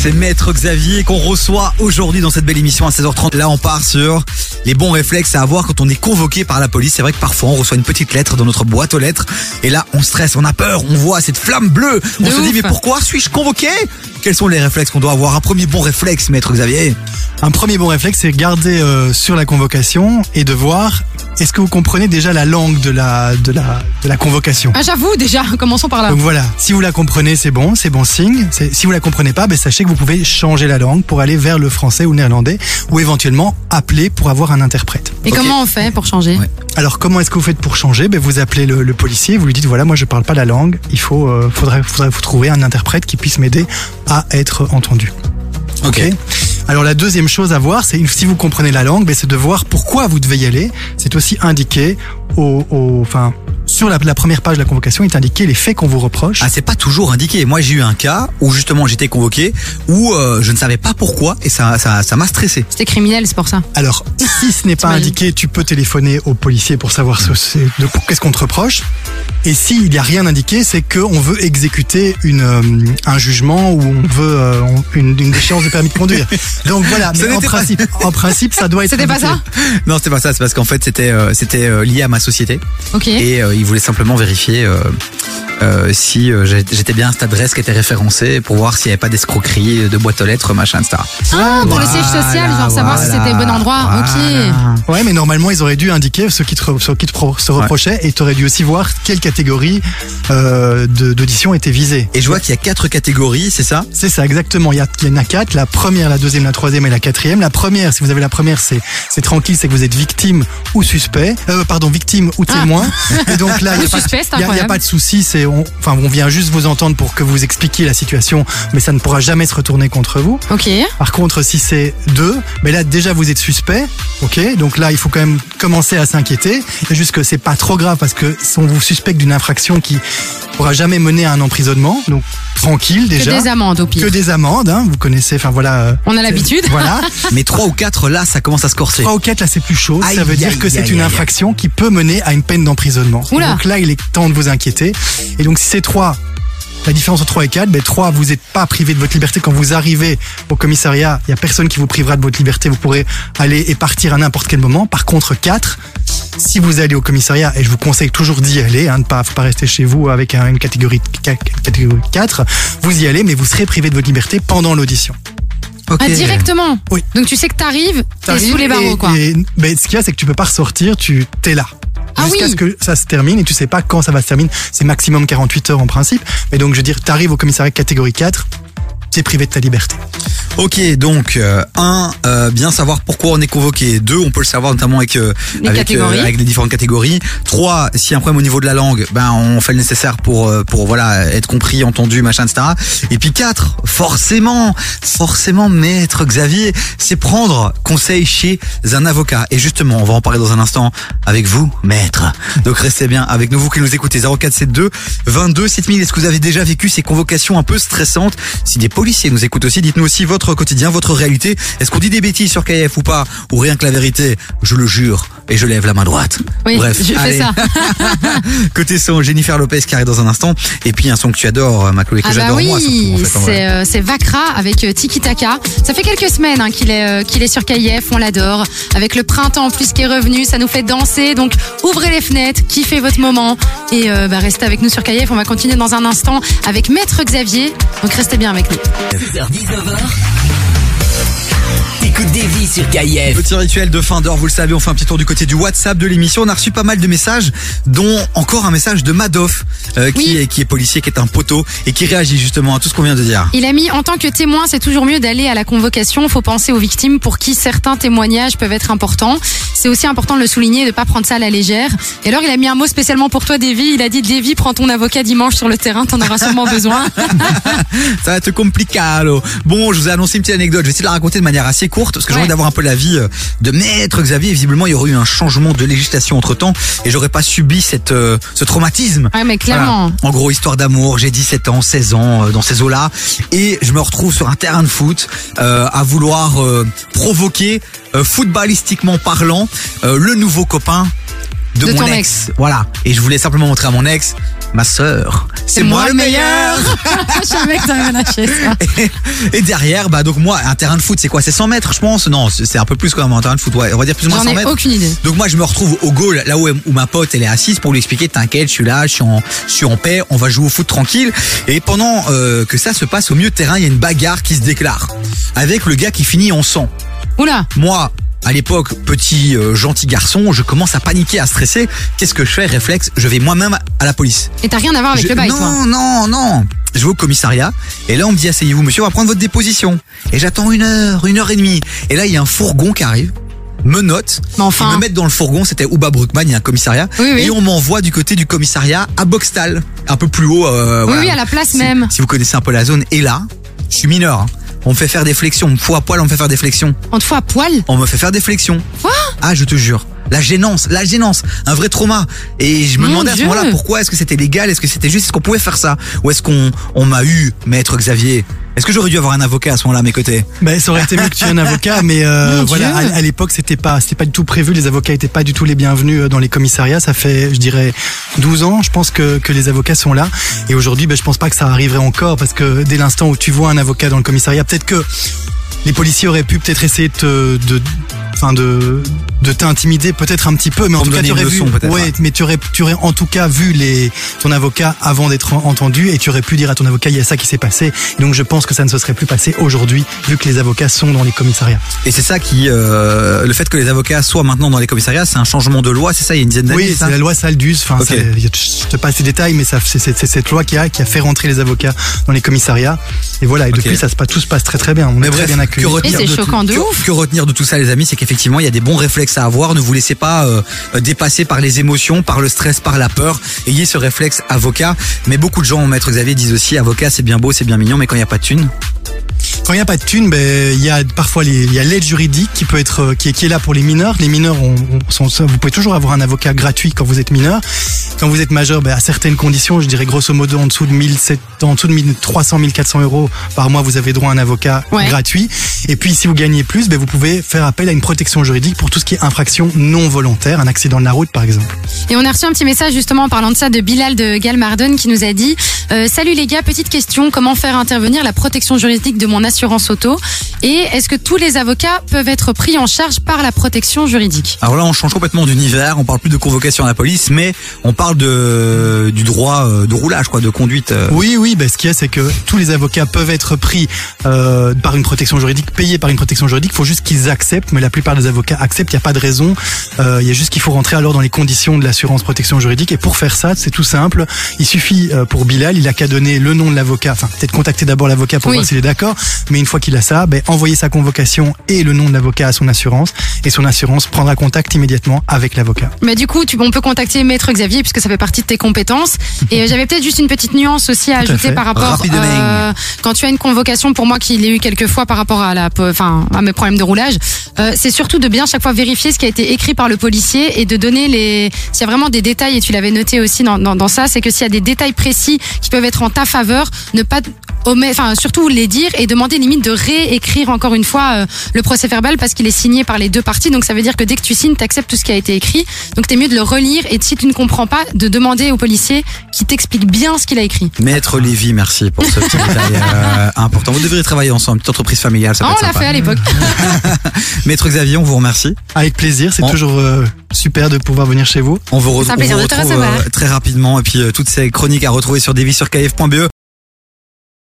C'est Maître Xavier qu'on reçoit aujourd'hui dans cette belle émission à 16h30. Là, on part sur les bons réflexes à avoir quand on est convoqué par la police. C'est vrai que parfois, on reçoit une petite lettre dans notre boîte aux lettres. Et là, on stresse, on a peur, on voit cette flamme bleue. On De se dit, mais pourquoi suis-je convoqué? Quels sont les réflexes qu'on doit avoir? Un premier bon réflexe, Maître Xavier? Un premier bon réflexe, c'est garder euh, sur la convocation et de voir est-ce que vous comprenez déjà la langue de la de la de la convocation. Ah, j'avoue déjà, commençons par là. Donc voilà, si vous la comprenez, c'est bon, c'est bon signe. C'est- Si vous la comprenez pas, ben sachez que vous pouvez changer la langue pour aller vers le français ou le néerlandais, ou éventuellement appeler pour avoir un interprète. Et comment on fait pour changer Ouais. Alors comment est-ce que vous faites pour changer? Ben, Vous appelez le, le policier, vous lui dites voilà moi je parle pas la langue, il faut euh, faudrait faudrait vous trouver un interprète qui puisse m'aider à être entendu. Ok. Alors la deuxième chose à voir, c'est si vous comprenez la langue, ben, c'est de voir pourquoi vous devez y aller. C'est aussi indiqué au, au- enfin sur la, la première page de la convocation, il est indiqué les faits qu'on vous reproche. Ah, c'est pas toujours indiqué. Moi, j'ai eu un cas où justement j'étais convoqué, où euh, je ne savais pas pourquoi et ça, ça, ça m'a stressé. C'était criminel, c'est pour ça. Alors, si ce n'est pas indiqué, tu peux téléphoner au policier pour savoir ce, c'est- de qu'est-ce qu'on te reproche. Et s'il n'y a rien indiqué, c'est qu'on veut exécuter une, euh, un jugement ou on veut euh, une, une déchéance de permis de conduire. Donc voilà, mais en principe, en principe, ça doit être. C'était pas ça Non, c'était pas ça. C'est parce qu'en fait, c'était euh, c'était euh, lié à ma société Ok. et euh, voulait simplement vérifier euh, euh, si euh, j'étais bien à cette adresse qui était référencée pour voir s'il n'y avait pas d'escroquerie de boîte aux lettres, machin, etc. Ah, pour le siège social, genre savoir si Voilà, c'était le bon endroit. voilà. Ok. Ouais, mais normalement, ils auraient dû indiquer ce qui te, re- ce qui te pro- se reprochait et tu aurais dû aussi voir quelle catégorie euh, d'audition était visée. Et je vois qu'il y a quatre catégories, c'est ça? C'est ça, exactement. Il y, a, il y en a quatre. La première, la deuxième, la troisième et la quatrième. La première, si vous avez la première, c'est c'est tranquille, c'est que vous êtes victime ou suspect. Euh, pardon, victime ou témoin. Et donc là, il n'y a, a- pas de souci. C'est, on, enfin, on vient juste vous entendre pour que vous expliquiez la situation, mais ça ne pourra jamais se retourner contre vous. Ok. Par contre, si c'est deux, mais là déjà vous êtes suspect, ok. Donc là, il faut quand même commencer à s'inquiéter. Et juste que c'est pas trop grave parce que on vous suspecte d'une infraction qui pourra jamais mener à un emprisonnement. Donc tranquille Que déjà. des amendes au pire. Que des amendes, hein, vous connaissez, enfin voilà. euh, On a l'habitude. Voilà. Mais trois ou quatre, là, ça commence à se corser. Trois ou quatre, là, c'est plus chaud. Aïe, ça veut dire aïe, que c'est une aïe, infraction qui peut mener à une peine d'emprisonnement. Oula. Donc là, il est temps de vous inquiéter. Et donc, si c'est trois, la différence entre 3 et 4, ben 3, vous n'êtes pas privé de votre liberté quand vous arrivez au commissariat. Il y a personne qui vous privera de votre liberté. Vous pourrez aller et partir à n'importe quel moment. Par contre, 4, si vous allez au commissariat, et je vous conseille toujours d'y aller, hein, de pas, faut pas rester chez vous avec un- une catégorie, de- catégorie 4, vous y allez, mais vous serez privé de votre liberté pendant l'audition. Ah, directement. Oui. Donc tu sais que t'arrives, t'es sous les barreaux, et- quoi. Et, ben, ce qu'il y a, c'est que tu peux pas ressortir, tu t'es là. Ah Jusqu'à oui. ce que ça se termine et tu sais pas quand ça va se terminer. C'est maximum 48 heures en principe. Mais donc, je veux dire, t'arrives au commissariat catégorie 4, t'es privé de ta liberté. Ok, donc euh, un, euh, bien savoir pourquoi on est convoqué. Deux, on peut le savoir notamment avec euh, Les avec, avec les différentes catégories. Trois, s'il y a un problème au niveau de la langue, ben on fait le nécessaire pour euh, pour voilà être compris, entendu, machin, etc. Et puis quatre, forcément, forcément, maître Xavier, c'est prendre conseil chez un avocat. Et justement, on va en parler dans un instant avec vous, maître. Donc restez bien avec nous, vous qui nous écoutez 0472 22 7000. Est-ce que vous avez déjà vécu ces convocations un peu stressantes? Si des policiers nous écoutent aussi, dites-nous aussi votre quotidien, votre réalité. Est-ce qu'on dit des bêtises sur KF ou pas Ou rien que la vérité Je le jure. Et je lève la main droite. Oui, Bref, je fais allez. ça. Côté son, Jennifer Lopez qui arrive dans un instant. Et puis un son que tu adores, Maclo, et que Ah bah j'adore oui, moi surtout. En fait, c'est euh, c'est Vakra avec euh, Tiki Taka. Ça fait quelques semaines hein, qu'il est, euh, qu'il est sur KIF, on l'adore. Avec le printemps en plus qui est revenu, ça nous fait danser. Donc ouvrez les fenêtres, kiffez votre moment et bah, restez avec nous sur KIF. On va continuer dans un instant avec Maître Xavier. Donc restez bien avec nous. 16h-19h. T'écoutes des vies sur KIF. Petit rituel de fin d'heure, vous le savez, on fait un petit tour du côté du WhatsApp de l'émission. On a reçu pas mal de messages, dont encore un message de Madoff, euh, qui, Oui. est, qui est policier, qui est un poteau et qui réagit justement à tout ce qu'on vient de dire. Il a mis en tant que témoin, c'est toujours mieux d'aller à la convocation. Faut penser aux victimes pour qui certains témoignages peuvent être importants. C'est aussi important de le souligner et de pas prendre ça à la légère. Et alors, il a mis un mot spécialement pour toi, Davy. Il a dit, Davy, prends ton avocat dimanche sur le terrain, t'en auras sûrement besoin. Ça va être compliqué. alors. Bon, je vous ai annoncé une petite anecdote. Je vais essayer de la raconter de manière assez courte parce que j'ai envie d'avoir un peu l'avis euh, de maître Xavier. Visiblement, il y aurait eu un changement de législation entre temps et j'aurais pas subi cette, euh, ce traumatisme. Ouais, mais clairement. Voilà. En gros, histoire d'amour, j'ai 17 ans, 16 ans euh, dans ces eaux-là et je me retrouve sur un terrain de foot euh, à vouloir provoquer footballistiquement parlant le nouveau copain de, De mon ton ex. Voilà. Et je voulais simplement montrer à mon ex, ma sœur, c'est moi le meilleur. Je savais que t'avais lâché ça. Et derrière, bah donc moi, un terrain de foot, c'est quoi? C'est 100 mètres, je pense? Non, c'est un peu plus quand même un terrain de foot. Ouais, on va dire plus ou moins J'en 100 ai mètres. aucune idée. Donc moi je me retrouve au goal là où, où ma pote elle est assise pour lui expliquer t'inquiète je suis là je suis en je suis en paix on va jouer au foot tranquille et pendant euh, que ça se passe au milieu de terrain il y a une bagarre qui se déclare avec le gars qui finit en sang Oula. moi à l'époque petit euh, gentil garçon je commence à paniquer à stresser qu'est-ce que je fais réflexe? Je vais moi-même à la police Et t'as rien à voir avec je- le bail, toi. non, non, non. Je vais au commissariat et là on me dit asseyez-vous monsieur, on va prendre votre déposition. Et j'attends une heure, une heure et demie. Et là il y a un fourgon qui arrive, me note, Mais enfin. ils me mettent dans le fourgon, c'était Ouba Bruckmann, il y a un commissariat, Oui, oui. et on m'envoie du côté du commissariat à Boxtal, un peu plus haut. euh, Oui, voilà. oui, à la place Si- même. Si vous connaissez un peu la zone. Et là, je suis mineur. hein. On me fait faire des flexions, on me fout à poil, on me fait faire des flexions. On te fout à poil On me fait faire des flexions. Quoi? Ah, je te jure. La gênance, la gênance, un vrai trauma. Et je me Mon demandais à ce moment-là pourquoi est-ce que c'était légal, est-ce que c'était juste, est-ce qu'on pouvait faire ça, ou est-ce qu'on on m'a eu, maître Xavier? Est-ce que j'aurais dû avoir un avocat à ce moment-là à mes côtés? Ben, ça aurait été mieux que tu aies un avocat, mais euh, voilà, à, à l'époque, c'était pas, c'était pas du tout prévu. Les avocats étaient pas du tout les bienvenus euh, dans les commissariats. Ça fait, je dirais, 12 ans, je pense que, que les avocats sont là. Et aujourd'hui, ben, je pense pas que ça arriverait encore, parce que dès l'instant où tu vois un avocat dans le commissariat, peut-être que les policiers auraient pu peut-être essayer de, te- de, enfin de, de t'intimider peut-être un petit peu, mais en tout cas, tu aurais vu, leçon, peut-être, ouais, ouais. mais tu aurais, tu aurais en tout cas vu les, ton avocat avant d'être en- entendu, et tu aurais pu dire à ton avocat, il y a ça qui s'est passé. Et donc, je pense que ça ne se serait plus passé aujourd'hui, vu que les avocats sont dans les commissariats. Et c'est ça qui, euh, le fait que les avocats soient maintenant dans les commissariats, c'est un changement de loi, c'est ça, il y a une dizaine d'années. Oui, c'est la loi Saldus. Enfin, Ok. ça- je te passe les détails, mais ça, c'est, cette loi qui a, qui a fait rentrer les avocats dans les commissariats. Et voilà, et depuis, ça se passe, tout se passe très très bien. On Mais est très bref, bien accueillis. que retenir Et c'est de choquant tout, de que, ouf. que retenir de tout ça, les amis, c'est qu'effectivement, il y a des bons réflexes à avoir. Ne vous laissez pas euh, euh, dépasser par les émotions, par le stress, par la peur. Ayez ce réflexe avocat. Mais beaucoup de gens, maître Xavier, disent aussi avocat, c'est bien beau, c'est bien mignon, mais quand il n'y a pas de thune, Quand il n'y a pas de thune, ben, il y a parfois il y a l'aide juridique qui peut être, euh, qui est, qui est là pour les mineurs. Les mineurs, ont- ont- sont, vous pouvez toujours avoir un avocat gratuit quand vous êtes mineur. Quand vous êtes majeur, ben, à certaines conditions, je dirais grosso modo en dessous de 1700, en dessous de 1300, 1400 euros par mois, vous avez droit à un avocat Ouais. gratuit. Et puis, si vous gagnez plus, ben, vous pouvez faire appel à une protection juridique pour tout ce qui est infraction non volontaire, un accident de la route, par exemple. Et on a reçu un petit message justement en parlant de ça de Bilal de Galmardon qui nous a dit euh, Salut les gars, petite question, comment faire intervenir la protection juridique de mon assurance auto Et est-ce que tous les avocats peuvent être pris en charge par la protection juridique? Alors là, on change complètement d'univers. On parle plus de convocation à la police, mais on parle de du droit euh, de roulage, quoi, de conduite. euh. Oui, oui, ben, ce qu'il y a, c'est que tous les avocats peuvent être pris euh, par une protection juridique, payés par une protection juridique. Il faut juste qu'ils acceptent, mais la plupart des avocats acceptent. Il n'y a pas de raison. Euh, Il y a juste qu'il faut rentrer alors dans les conditions de l'assurance protection juridique. Et pour faire ça, c'est tout simple. Il suffit euh, pour Bilal, il a qu'à donner le nom de l'avocat. Enfin, peut-être contacter d'abord l'avocat pour Oui. voir s'il est d'accord. Mais une fois qu'il a ça, ben, envoyer sa convocation et le nom de l'avocat à son assurance. Et son assurance prendra contact immédiatement avec l'avocat. Mais du coup, tu, on peut contacter Maître Xavier puisque ça fait partie de tes compétences. Et euh, j'avais peut-être juste une petite nuance aussi à Tout ajouter par rapport euh, quand tu as une convocation pour moi qui l'ai eu quelques fois par rapport à la, enfin à mes problèmes de roulage. euh, c'est surtout de bien chaque fois vérifier ce qui a été écrit par le policier et de donner les s'il y a vraiment des détails et tu l'avais noté aussi dans, dans, dans ça, c'est que s'il y a des détails précis qui peuvent être en ta faveur, ne pas enfin surtout les dire et demander limite de réécrire encore une fois euh, le procès verbal parce qu'il est signé par les deux parties. Donc ça veut dire que dès que tu signes, tu acceptes tout ce qui a été écrit. Donc t'es mieux de le relire et si tu ne comprends pas, de demander au policier qui t'explique bien ce qu'il a écrit. Maître Lévy, merci pour ce petit détail euh, important. Vous devriez travailler ensemble, petite entreprise familiale, ça Ah, peut on être l'a fait à l'époque. Maître Xavier, on vous remercie. Avec plaisir, c'est On- toujours euh, super de pouvoir venir chez vous. On vous, re- on vous retrouve euh, très rapidement et puis euh, toutes ces chroniques à retrouver sur devisurkf.be.